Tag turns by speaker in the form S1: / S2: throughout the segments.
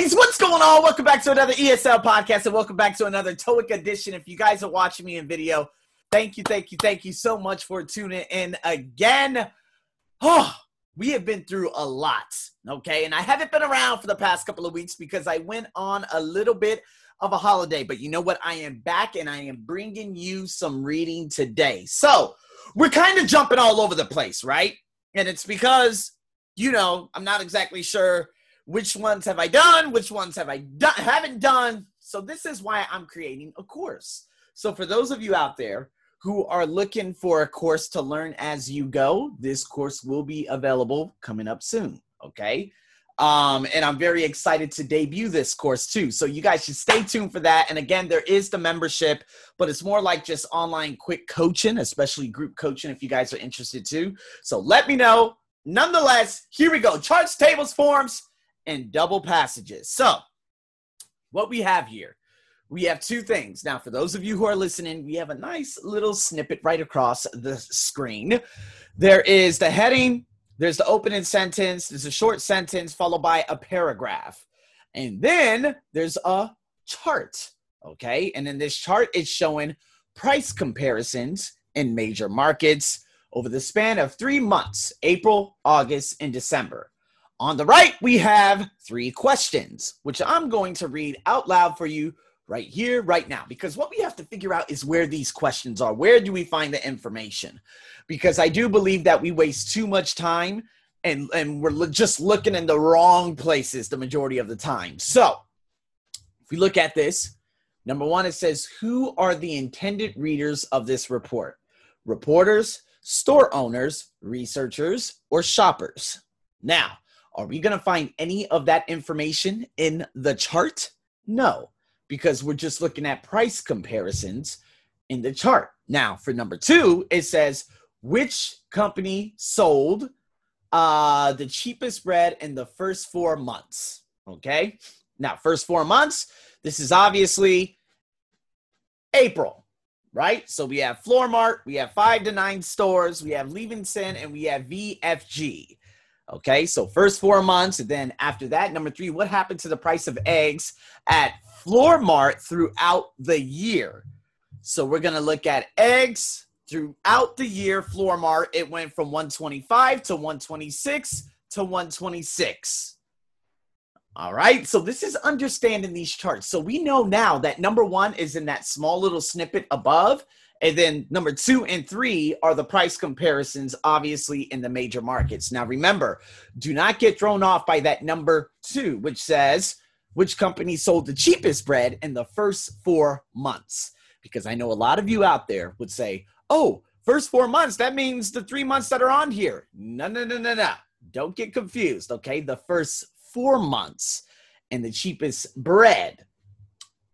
S1: guys, what's going on? Welcome back to another ESL podcast and welcome back to another TOEIC edition. If you guys are watching me in video, thank you, thank you, thank you so much for tuning in again. Oh, we have been through a lot, okay? And I haven't been around for the past couple of weeks because I went on a little bit of a holiday. But you know what? I am back and I am bringing you some reading today. So we're kind of jumping all over the place, right? And it's because, you know, I'm not exactly sure which ones have I done, which ones have I haven't done. So this is why I'm creating a course. So for those of you out there who are looking for a course to learn as you go, this course will be available coming up soon. Okay. Um, and I'm very excited to debut this course too. So you guys should stay tuned for that. And again, there is the membership, but it's more like just online quick coaching, especially group coaching if you guys are interested too. So let me know. Nonetheless, here we go. Charts, tables, forms, and double passages. So, what we have here, we have two things. Now, for those of you who are listening, we have a nice little snippet right across the screen. There is the heading, there's the opening sentence, there's a short sentence followed by a paragraph. And then there's a chart, okay? And in this chart, it's showing price comparisons in major markets over the span of three months April, August, and December. On the right, we have three questions, which I'm going to read out loud for you right here, right now. Because what we have to figure out is where these questions are. Where do we find the information? Because I do believe that we waste too much time and, and we're just looking in the wrong places the majority of the time. So if we look at this, number one, it says, Who are the intended readers of this report? Reporters, store owners, researchers, or shoppers? Now, are we going to find any of that information in the chart? No, because we're just looking at price comparisons in the chart. Now, for number two, it says which company sold uh, the cheapest bread in the first four months. Okay. Now, first four months, this is obviously April, right? So we have Floor Mart, we have five to nine stores, we have Levinson, and we have VFG. Okay, so first four months, and then after that, number three, what happened to the price of eggs at Floor Mart throughout the year? So we're gonna look at eggs throughout the year. Floor Mart, it went from 125 to 126 to 126. All right, so this is understanding these charts. So we know now that number one is in that small little snippet above, and then number two and three are the price comparisons, obviously, in the major markets. Now, remember, do not get thrown off by that number two, which says which company sold the cheapest bread in the first four months. Because I know a lot of you out there would say, oh, first four months, that means the three months that are on here. No, no, no, no, no. Don't get confused, okay? The first four months and the cheapest bread.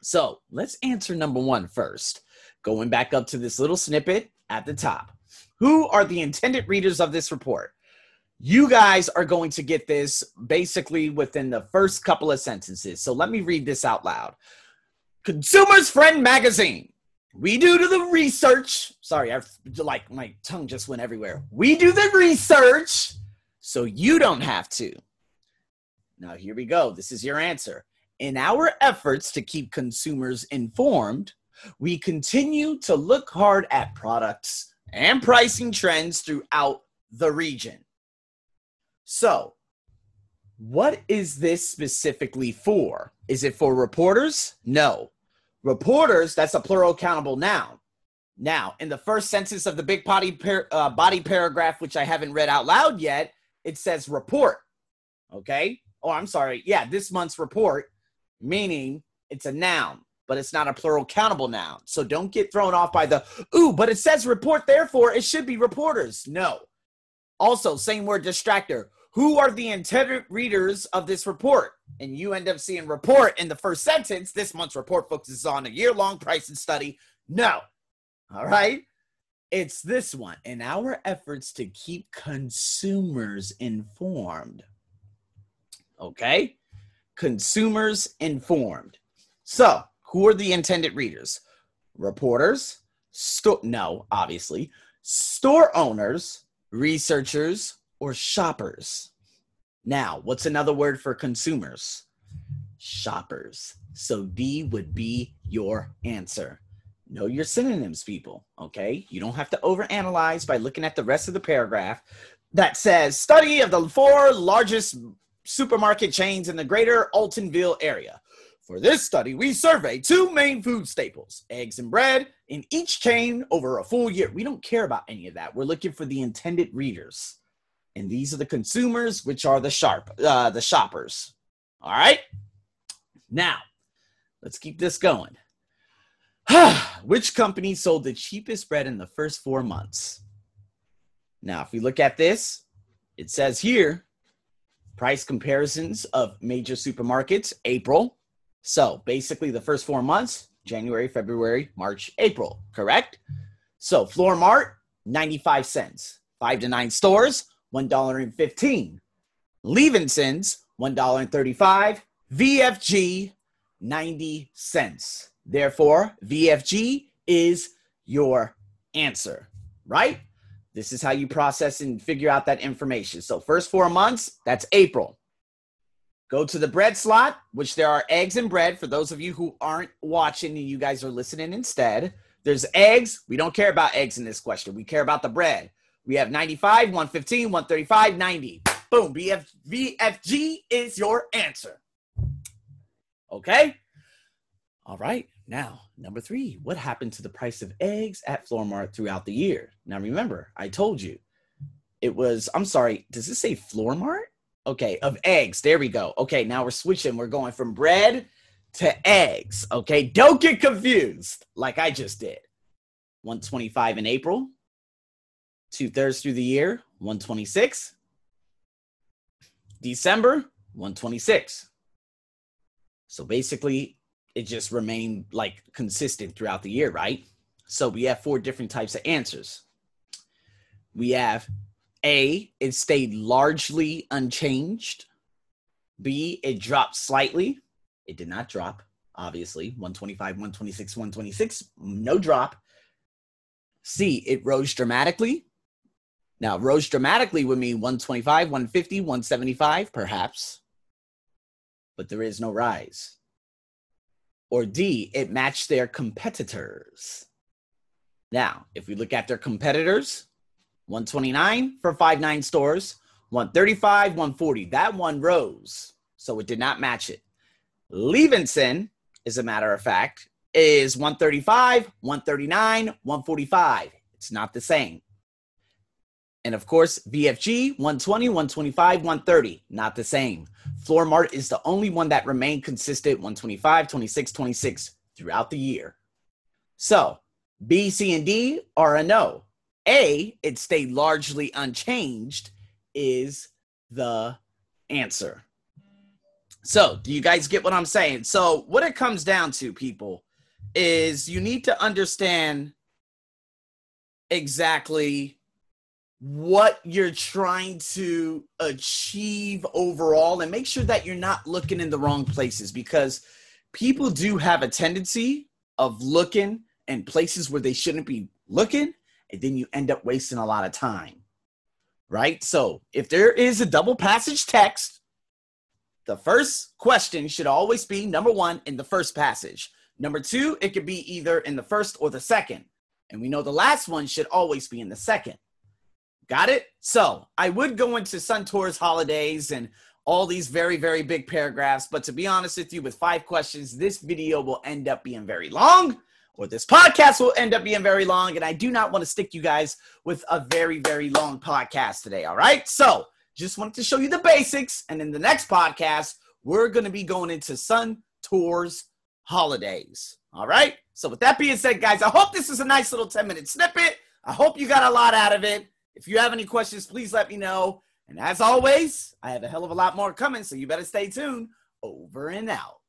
S1: So let's answer number one first going back up to this little snippet at the top. Who are the intended readers of this report? You guys are going to get this basically within the first couple of sentences. So let me read this out loud. Consumers Friend Magazine. We do the research. Sorry, I like my tongue just went everywhere. We do the research so you don't have to. Now, here we go. This is your answer. In our efforts to keep consumers informed, we continue to look hard at products and pricing trends throughout the region. So, what is this specifically for? Is it for reporters? No. Reporters, that's a plural countable noun. Now, in the first sentence of the big body, par- uh, body paragraph, which I haven't read out loud yet, it says report. Okay. Oh, I'm sorry. Yeah, this month's report, meaning it's a noun but it's not a plural countable noun. So don't get thrown off by the, ooh, but it says report, therefore it should be reporters. No. Also, same word distractor. Who are the intended readers of this report? And you end up seeing report in the first sentence. This month's report focuses on a year long pricing study. No. All right. It's this one. In our efforts to keep consumers informed. Okay. Consumers informed. So, who are the intended readers? Reporters, store no, obviously, store owners, researchers, or shoppers. Now, what's another word for consumers? shoppers. So D would be your answer. Know your synonyms, people. Okay. You don't have to overanalyze by looking at the rest of the paragraph that says study of the four largest supermarket chains in the greater Altonville area. For this study, we surveyed two main food staples, eggs and bread, in each chain over a full year. We don't care about any of that. We're looking for the intended readers. And these are the consumers, which are the sharp, uh, the shoppers. All right. Now, let's keep this going. which company sold the cheapest bread in the first four months? Now, if we look at this, it says here price comparisons of major supermarkets, April. So basically, the first four months January, February, March, April, correct? So, Floor Mart, 95 cents. Five to nine stores, $1.15. Levinson's, $1.35. VFG, 90 cents. Therefore, VFG is your answer, right? This is how you process and figure out that information. So, first four months, that's April. Go to the bread slot, which there are eggs and bread for those of you who aren't watching and you guys are listening instead. There's eggs. We don't care about eggs in this question. We care about the bread. We have 95, 115, 135, 90. Boom. BF, VFG is your answer. Okay? All right. Now, number three, what happened to the price of eggs at Floor Mart throughout the year? Now, remember, I told you it was, I'm sorry, does it say Floor Mart? Okay, of eggs. There we go. Okay, now we're switching. We're going from bread to eggs. Okay, don't get confused like I just did. 125 in April, two thirds through the year, 126. December, 126. So basically, it just remained like consistent throughout the year, right? So we have four different types of answers. We have A, it stayed largely unchanged. B, it dropped slightly. It did not drop, obviously. 125, 126, 126, no drop. C, it rose dramatically. Now, rose dramatically would mean 125, 150, 175, perhaps, but there is no rise. Or D, it matched their competitors. Now, if we look at their competitors, 129 for five nine stores, 135, 140. That one rose, so it did not match it. Levinson, as a matter of fact, is 135, 139, 145. It's not the same. And of course, VFG 120, 125, 130, not the same. Floor Mart is the only one that remained consistent 125, 26, 26 throughout the year. So B, C, and D are a no. A, it stayed largely unchanged, is the answer. So, do you guys get what I'm saying? So, what it comes down to, people, is you need to understand exactly what you're trying to achieve overall and make sure that you're not looking in the wrong places because people do have a tendency of looking in places where they shouldn't be looking and then you end up wasting a lot of time right so if there is a double passage text the first question should always be number one in the first passage number two it could be either in the first or the second and we know the last one should always be in the second Got it? So I would go into Suntour's holidays and all these very, very big paragraphs. But to be honest with you, with five questions, this video will end up being very long, or this podcast will end up being very long. And I do not want to stick you guys with a very, very long podcast today. All right. So just wanted to show you the basics. And in the next podcast, we're going to be going into Sun Tours holidays. All right. So with that being said, guys, I hope this is a nice little 10 minute snippet. I hope you got a lot out of it. If you have any questions, please let me know. And as always, I have a hell of a lot more coming, so you better stay tuned. Over and out.